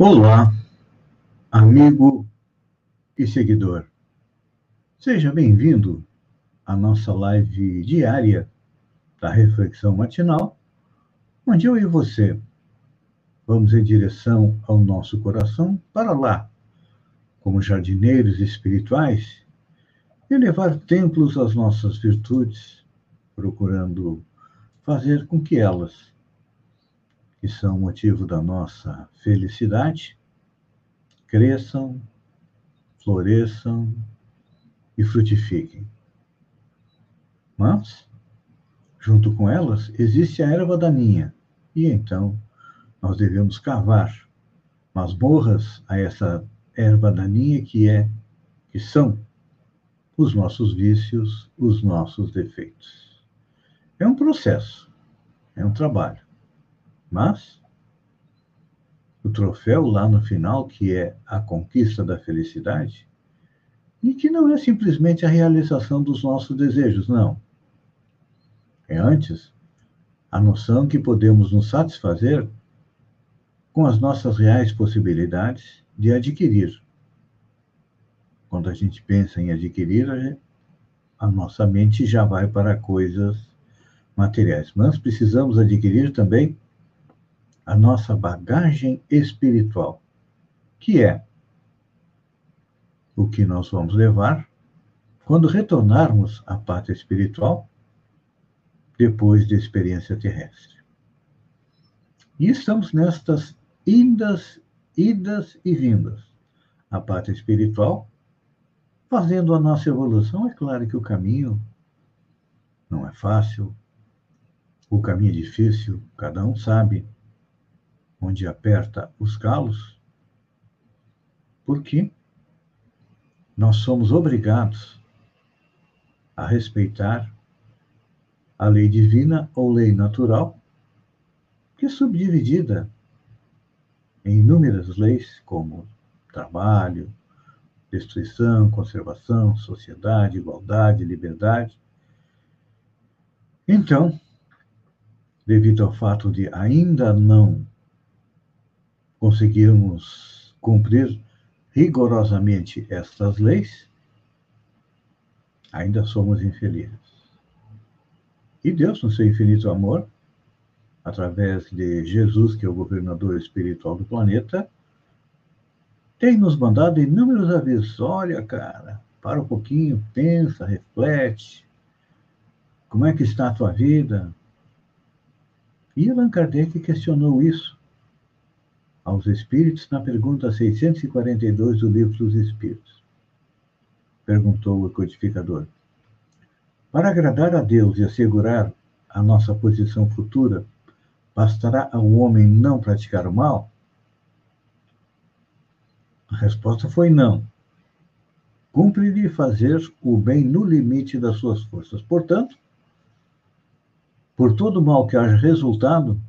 Olá, amigo e seguidor. Seja bem-vindo à nossa live diária da Reflexão Matinal, onde eu e você vamos em direção ao nosso coração para lá, como jardineiros espirituais, elevar templos às nossas virtudes, procurando fazer com que elas que são motivo da nossa felicidade, cresçam, floresçam e frutifiquem. Mas, junto com elas, existe a erva daninha, e então nós devemos cavar masmorras a essa erva daninha que é, que são os nossos vícios, os nossos defeitos. É um processo, é um trabalho. Mas o troféu lá no final, que é a conquista da felicidade, e que não é simplesmente a realização dos nossos desejos, não. É antes a noção que podemos nos satisfazer com as nossas reais possibilidades de adquirir. Quando a gente pensa em adquirir, a nossa mente já vai para coisas materiais. Mas precisamos adquirir também a nossa bagagem espiritual, que é o que nós vamos levar quando retornarmos à pátria espiritual depois da experiência terrestre. E estamos nestas indas, idas e vindas à pátria espiritual, fazendo a nossa evolução. É claro que o caminho não é fácil, o caminho é difícil, cada um sabe onde aperta os calos, porque nós somos obrigados a respeitar a lei divina ou lei natural, que é subdividida em inúmeras leis, como trabalho, destruição, conservação, sociedade, igualdade, liberdade. Então, devido ao fato de ainda não conseguirmos cumprir rigorosamente estas leis, ainda somos infelizes. E Deus, no seu infinito amor, através de Jesus, que é o governador espiritual do planeta, tem nos mandado inúmeros avisos. Olha, cara, para um pouquinho, pensa, reflete. Como é que está a tua vida? E Allan Kardec questionou isso aos Espíritos na pergunta 642 do Livro dos Espíritos. Perguntou o codificador. Para agradar a Deus e assegurar a nossa posição futura, bastará ao homem não praticar o mal? A resposta foi não. Cumpre-lhe fazer o bem no limite das suas forças. Portanto, por todo mal que haja resultado,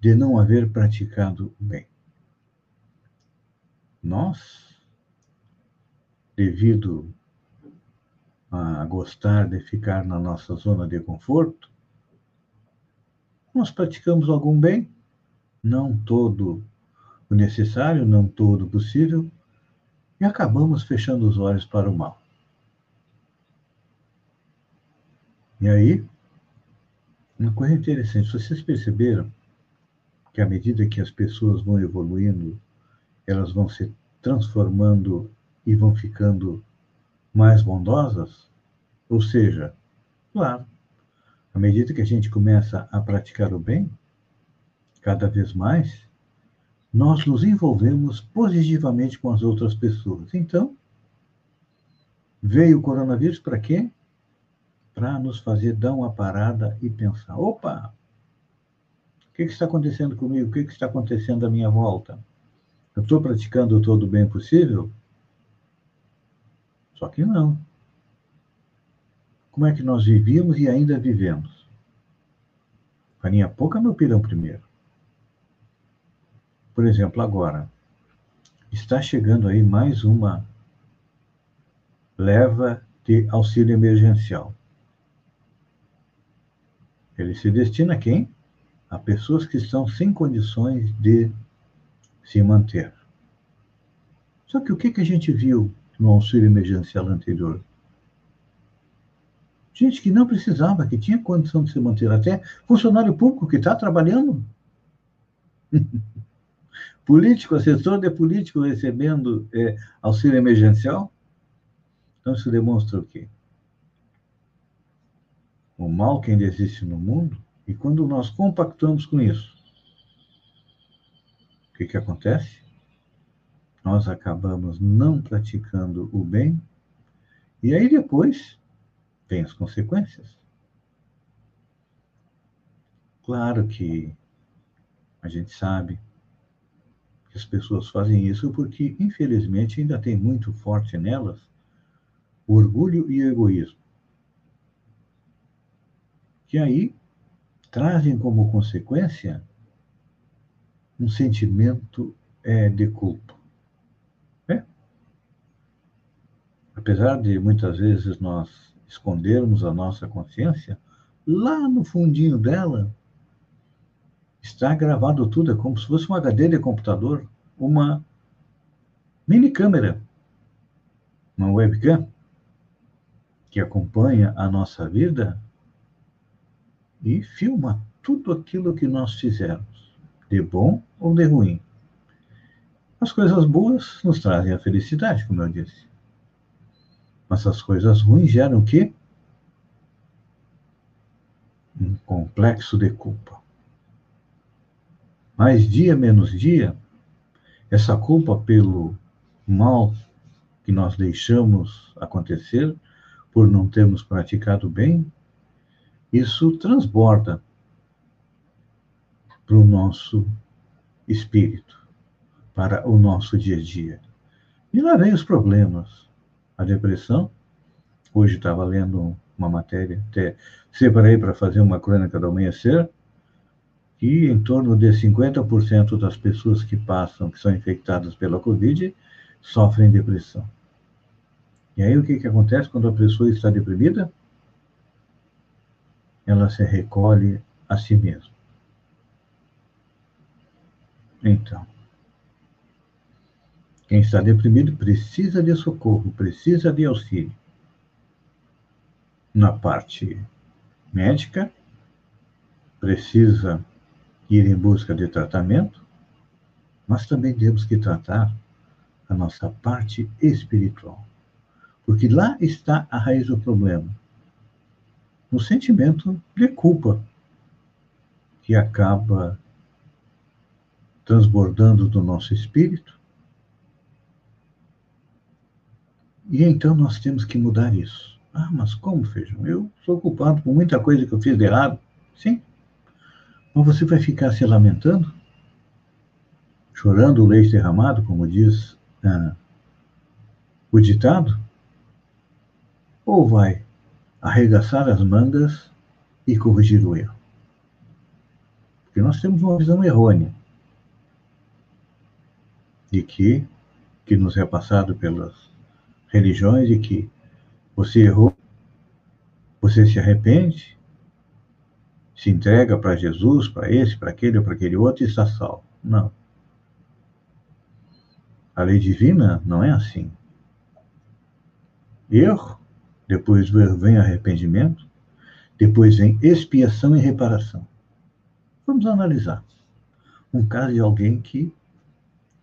de não haver praticado o bem. Nós, devido a gostar de ficar na nossa zona de conforto, nós praticamos algum bem, não todo o necessário, não todo o possível, e acabamos fechando os olhos para o mal. E aí, uma coisa interessante, vocês perceberam à medida que as pessoas vão evoluindo, elas vão se transformando e vão ficando mais bondosas? Ou seja, claro, à medida que a gente começa a praticar o bem, cada vez mais, nós nos envolvemos positivamente com as outras pessoas. Então, veio o coronavírus para quê? Para nos fazer dar uma parada e pensar: opa, que, que está acontecendo comigo? O que, que está acontecendo à minha volta? Eu estou praticando todo o bem possível? Só que não. Como é que nós vivíamos e ainda vivemos? Farinha pouca, meu pirão primeiro. Por exemplo, agora, está chegando aí mais uma leva de auxílio emergencial. Ele se destina a quem? A pessoas que estão sem condições de se manter. Só que o que, a gente viu no auxílio emergencial anterior? Gente que não precisava, que tinha condição de se manter, até funcionário público que está trabalhando. político, assessor de político recebendo é, auxílio emergencial. Então, isso demonstra o quê? O mal que ainda existe no mundo, e quando nós compactamos com isso, o que, que acontece? Nós acabamos não praticando o bem, e aí depois tem as consequências. Claro que a gente sabe que as pessoas fazem isso porque, infelizmente, ainda tem muito forte nelas o orgulho e o egoísmo. Que aí trazem como consequência um sentimento é, de culpa. É? Apesar de muitas vezes nós escondermos a nossa consciência, lá no fundinho dela está gravado tudo, é como se fosse um HD de computador, uma mini câmera, uma webcam que acompanha a nossa vida e filma tudo aquilo que nós fizemos, de bom ou de ruim. As coisas boas nos trazem a felicidade, como eu disse. Mas as coisas ruins geram o quê? Um complexo de culpa. Mais dia menos dia, essa culpa pelo mal que nós deixamos acontecer, por não termos praticado bem, isso transborda para o nosso espírito, para o nosso dia a dia. E lá vem os problemas a depressão. Hoje estava lendo uma matéria, até separei para fazer uma crônica do amanhecer, que em torno de 50% das pessoas que passam, que são infectadas pela Covid, sofrem depressão. E aí o que, que acontece quando a pessoa está deprimida? Ela se recolhe a si mesma. Então, quem está deprimido precisa de socorro, precisa de auxílio. Na parte médica, precisa ir em busca de tratamento, mas também temos que tratar a nossa parte espiritual. Porque lá está a raiz do problema. No sentimento de culpa, que acaba transbordando do nosso espírito E então nós temos que mudar isso. Ah, mas como, Feijão? Eu sou culpado por muita coisa que eu fiz de errado. Sim. Mas você vai ficar se lamentando? Chorando o leite derramado, como diz ah, o ditado? Ou vai arregaçar as mangas e corrigir o erro? Porque nós temos uma visão errônea de que, que nos é passado pelas religiões de que você errou, você se arrepende, se entrega para Jesus, para esse, para aquele ou para aquele outro e está salvo. Não. A lei divina não é assim. Erro, depois vem arrependimento, depois vem expiação e reparação. Vamos analisar um caso de alguém que,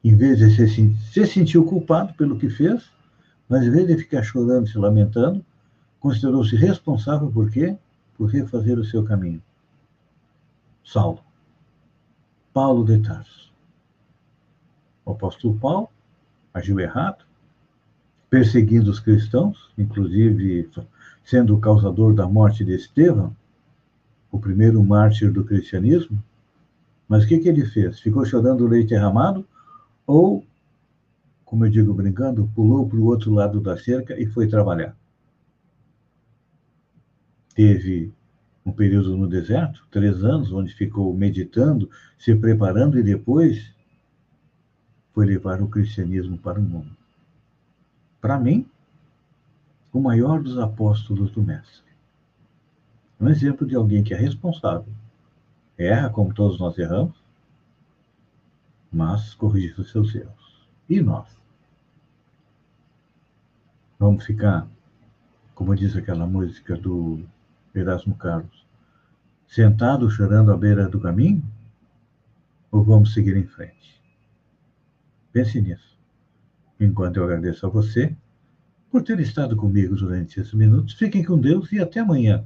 em vez de se, se sentiu culpado pelo que fez, mas em vez de ficar chorando, se lamentando, considerou-se responsável por quê? Por refazer o seu caminho. Saulo. Paulo de Tarso. O apóstolo Paulo agiu errado, perseguindo os cristãos, inclusive sendo o causador da morte de Estevão, o primeiro mártir do cristianismo. Mas o que, que ele fez? Ficou chorando o leite derramado ou como eu digo brincando, pulou para o outro lado da cerca e foi trabalhar. Teve um período no deserto, três anos, onde ficou meditando, se preparando e depois foi levar o cristianismo para o mundo. Para mim, o maior dos apóstolos do Mestre. Um exemplo de alguém que é responsável, erra como todos nós erramos, mas corrigir os seus erros. E nós? Vamos ficar, como diz aquela música do Erasmo Carlos, sentado chorando à beira do caminho? Ou vamos seguir em frente? Pense nisso. Enquanto eu agradeço a você por ter estado comigo durante esses minutos, fiquem com Deus e até amanhã.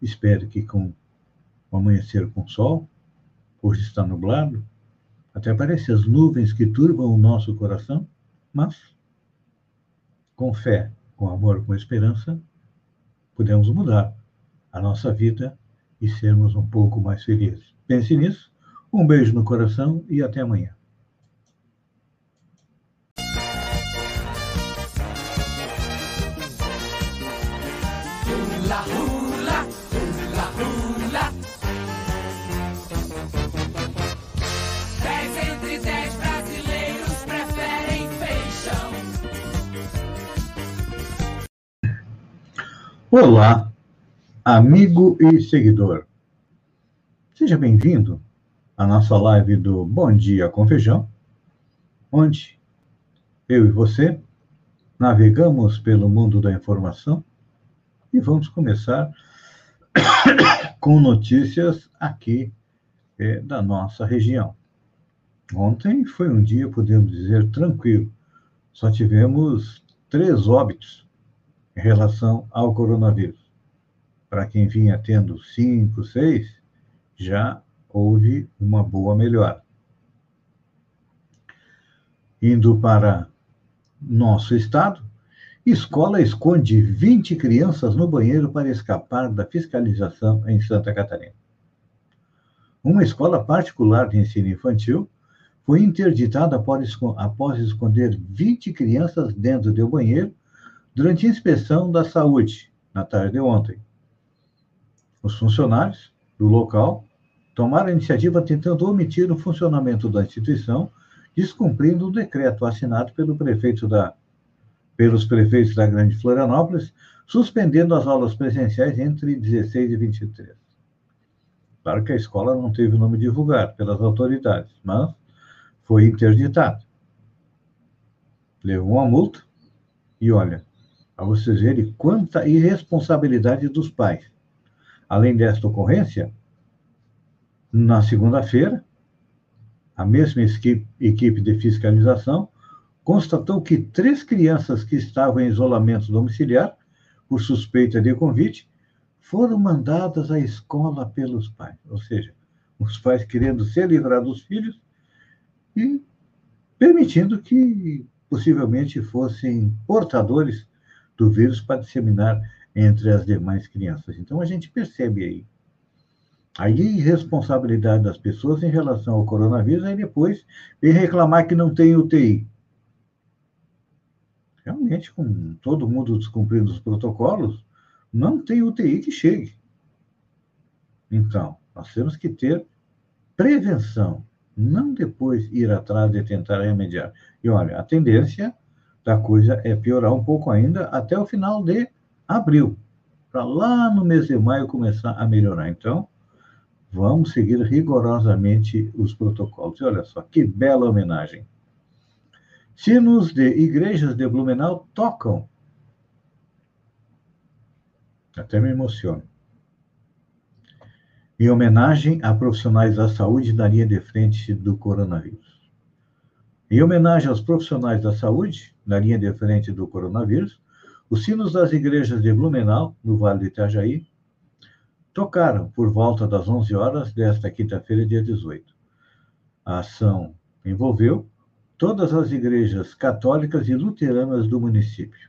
Espero que com o amanhecer com sol, hoje está nublado, até parece as nuvens que turbam o nosso coração, mas com fé, com amor, com esperança, podemos mudar a nossa vida e sermos um pouco mais felizes. Pense nisso. Um beijo no coração e até amanhã. Olá, amigo e seguidor. Seja bem-vindo à nossa live do Bom Dia com Feijão, onde eu e você navegamos pelo mundo da informação e vamos começar com notícias aqui é, da nossa região. Ontem foi um dia, podemos dizer, tranquilo. Só tivemos três óbitos em relação ao coronavírus. Para quem vinha tendo cinco, seis, já houve uma boa melhora. Indo para nosso estado, escola esconde 20 crianças no banheiro para escapar da fiscalização em Santa Catarina. Uma escola particular de ensino infantil foi interditada após esconder 20 crianças dentro do banheiro durante a inspeção da saúde, na tarde de ontem. Os funcionários do local tomaram a iniciativa tentando omitir o funcionamento da instituição, descumprindo o decreto assinado pelo prefeito da, pelos prefeitos da Grande Florianópolis, suspendendo as aulas presenciais entre 16 e 23. Claro que a escola não teve o nome divulgado pelas autoridades, mas foi interditada. Levou uma multa e, olha, para vocês verem quanta irresponsabilidade dos pais. Além desta ocorrência, na segunda-feira, a mesma equipe de fiscalização constatou que três crianças que estavam em isolamento domiciliar, por suspeita de convite, foram mandadas à escola pelos pais. Ou seja, os pais querendo se livrar dos filhos e permitindo que possivelmente fossem portadores do vírus para disseminar entre as demais crianças. Então, a gente percebe aí a irresponsabilidade das pessoas em relação ao coronavírus, aí depois vem reclamar que não tem UTI. Realmente, com todo mundo descumprindo os protocolos, não tem UTI que chegue. Então, nós temos que ter prevenção, não depois ir atrás de tentar remediar. E olha, a tendência da coisa é piorar um pouco ainda até o final de abril, para lá no mês de maio começar a melhorar. Então, vamos seguir rigorosamente os protocolos. E olha só, que bela homenagem. Sinos de igrejas de Blumenau tocam. Até me emociono. Em homenagem a profissionais da saúde na linha de frente do coronavírus. Em homenagem aos profissionais da saúde, na linha de frente do coronavírus, os sinos das igrejas de Blumenau, no Vale do Itajaí, tocaram por volta das 11 horas desta quinta-feira, dia 18. A ação envolveu todas as igrejas católicas e luteranas do município.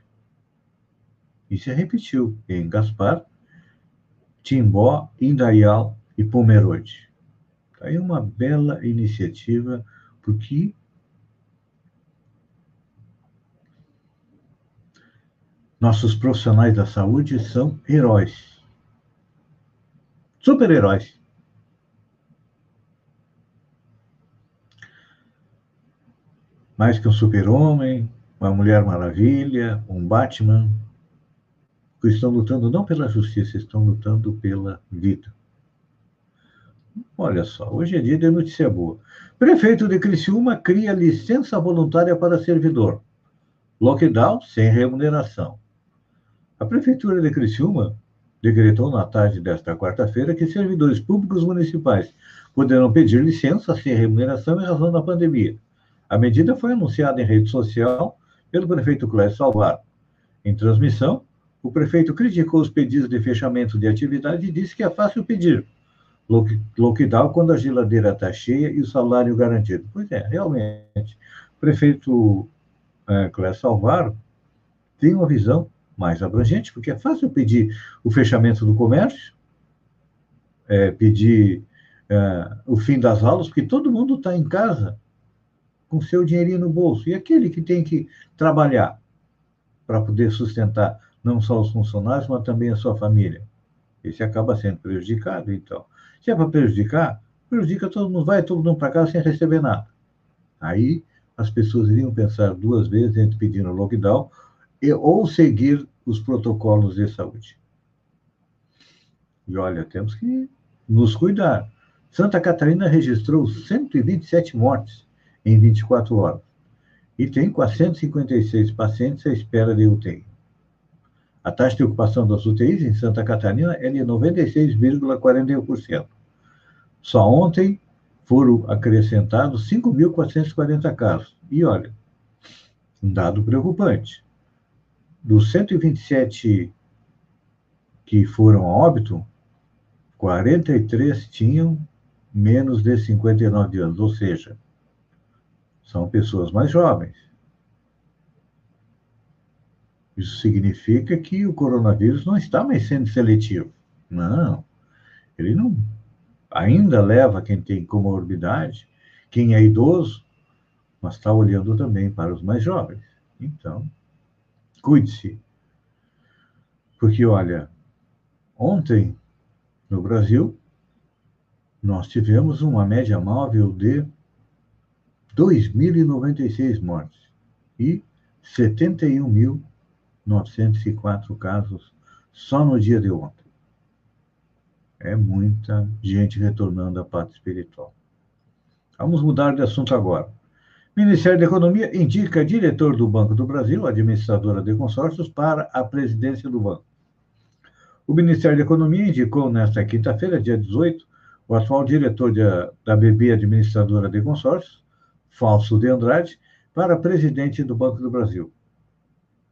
E se repetiu em Gaspar, Timbó, Indaial e Pomerode. Aí uma bela iniciativa, porque Nossos profissionais da saúde são heróis. Super-heróis. Mais que um super-homem, uma Mulher Maravilha, um Batman, que estão lutando não pela justiça, estão lutando pela vida. Olha só, hoje é dia de notícia boa. Prefeito de Criciúma cria licença voluntária para servidor. Lockdown sem remuneração. A Prefeitura de Criciúma decretou na tarde desta quarta-feira que servidores públicos municipais poderão pedir licença sem remuneração em razão da pandemia. A medida foi anunciada em rede social pelo prefeito Clécio Salvar. Em transmissão, o prefeito criticou os pedidos de fechamento de atividade e disse que é fácil pedir lockdown quando a geladeira está cheia e o salário garantido. Pois é, realmente. O prefeito é, Clécio Salvar tem uma visão mais abrangente, porque é fácil pedir o fechamento do comércio, é, pedir é, o fim das aulas, porque todo mundo está em casa com seu dinheirinho no bolso. E aquele que tem que trabalhar para poder sustentar não só os funcionários, mas também a sua família. Esse acaba sendo prejudicado, então. Se é para prejudicar, prejudica todo mundo, vai todo mundo para casa sem receber nada. Aí as pessoas iriam pensar duas vezes entre pedir um lockdown e, ou seguir os protocolos de saúde. E olha, temos que nos cuidar. Santa Catarina registrou 127 mortes em 24 horas e tem 456 pacientes à espera de UTI. A taxa de ocupação das UTIs em Santa Catarina é de 96,41%. Só ontem foram acrescentados 5.440 casos. E olha, um dado preocupante. Dos 127 que foram a óbito, 43 tinham menos de 59 anos, ou seja, são pessoas mais jovens. Isso significa que o coronavírus não está mais sendo seletivo. Não. Ele não ainda leva quem tem comorbidade, quem é idoso, mas está olhando também para os mais jovens. Então, cuide-se. Porque, olha, ontem, no Brasil, nós tivemos uma média móvel de 2.096 mortes e 71 mil 904 casos só no dia de ontem. É muita gente retornando à parte espiritual. Vamos mudar de assunto agora. Ministério da Economia indica diretor do Banco do Brasil, administradora de consórcios, para a presidência do banco. O Ministério da Economia indicou nesta quinta-feira, dia 18, o atual diretor de, da BB Administradora de Consórcios, Falso de Andrade, para presidente do Banco do Brasil.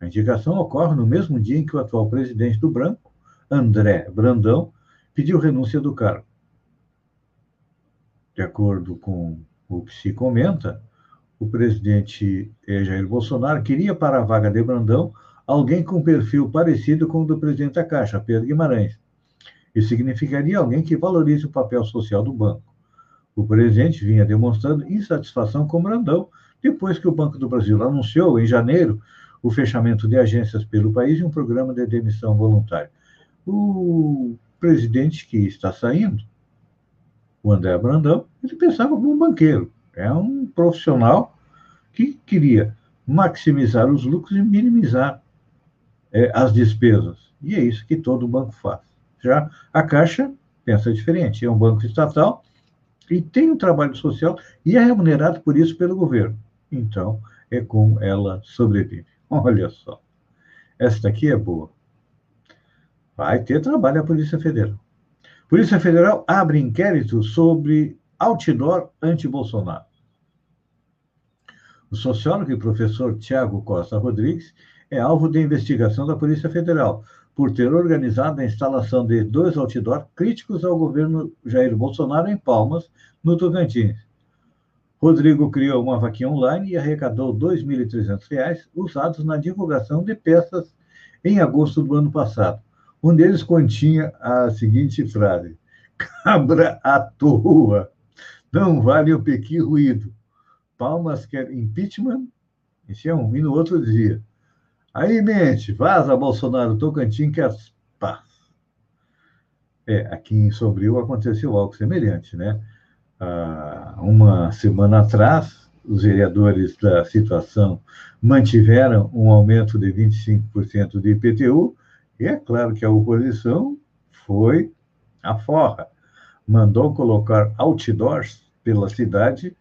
A indicação ocorre no mesmo dia em que o atual presidente do Branco, André Brandão, pediu renúncia do cargo. De acordo com o que se comenta, o presidente Jair Bolsonaro queria para a vaga de Brandão alguém com perfil parecido com o do presidente da Caixa, Pedro Guimarães. Isso significaria alguém que valorize o papel social do banco. O presidente vinha demonstrando insatisfação com Brandão depois que o Banco do Brasil anunciou, em janeiro, o fechamento de agências pelo país e um programa de demissão voluntária. O presidente que está saindo, o André Brandão, ele pensava como um banqueiro. É um profissional que queria maximizar os lucros e minimizar é, as despesas. E é isso que todo banco faz. Já a Caixa pensa diferente. É um banco estatal e tem um trabalho social e é remunerado por isso pelo governo. Então, é como ela sobrevive. Olha só. Esta aqui é boa. Vai ter trabalho a Polícia Federal. Polícia Federal abre inquérito sobre outdoor anti-Bolsonaro. O sociólogo e professor Tiago Costa Rodrigues é alvo de investigação da Polícia Federal por ter organizado a instalação de dois outdoor críticos ao governo Jair Bolsonaro em Palmas, no Tocantins. Rodrigo criou uma vaquinha online e arrecadou R$ 2.300 usados na divulgação de peças em agosto do ano passado. Um deles continha a seguinte frase: Cabra à toa, não vale o pequi ruído. Palmas quer impeachment? Esse é um. E no outro dizia: Aí, mente, vaza Bolsonaro, Tocantins quer paz. É, aqui em Sobril aconteceu algo semelhante, né? Ah, uma semana atrás, os vereadores da situação mantiveram um aumento de 25% de IPTU, e é claro que a oposição foi a forra. mandou colocar outdoors pela cidade,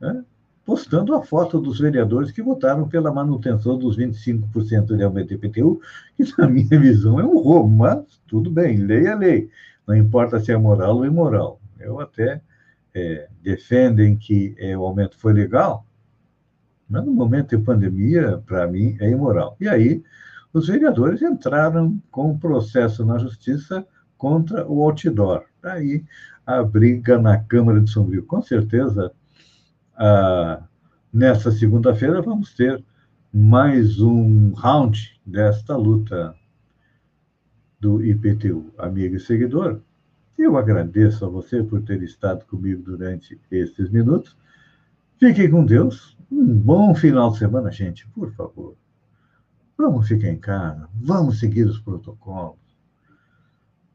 né, postando a foto dos vereadores que votaram pela manutenção dos 25% de aumento do IPTU, que, na minha visão, é um roubo, mas tudo bem, lei é lei. Não importa se é moral ou imoral. Eu até é, defendem que é, o aumento foi legal, mas no momento de pandemia, para mim, é imoral. E aí, os vereadores entraram com um processo na justiça contra o outdoor. Aí, a briga na Câmara de Sombrio. Com certeza, ah, nessa segunda-feira, vamos ter mais um round desta luta do IPTU. Amigo e seguidor, eu agradeço a você por ter estado comigo durante esses minutos. Fiquem com Deus. Um bom final de semana, gente, por favor. Vamos ficar em casa, vamos seguir os protocolos.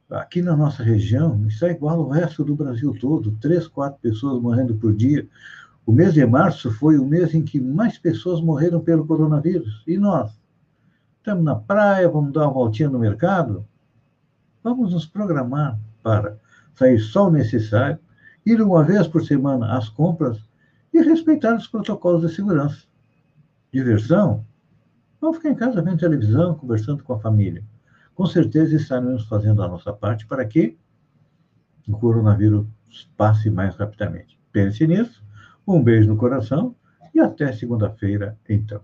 Aqui na nossa região, isso é igual ao resto do Brasil todo: três, quatro pessoas morrendo por dia. O mês de março foi o mês em que mais pessoas morreram pelo coronavírus. E nós? Estamos na praia, vamos dar uma voltinha no mercado? Vamos nos programar para sair só o necessário, ir uma vez por semana às compras e respeitar os protocolos de segurança. Diversão? Vamos ficar em casa vendo televisão, conversando com a família. Com certeza estaremos fazendo a nossa parte para que o coronavírus passe mais rapidamente. Pense nisso, um beijo no coração e até segunda-feira, então.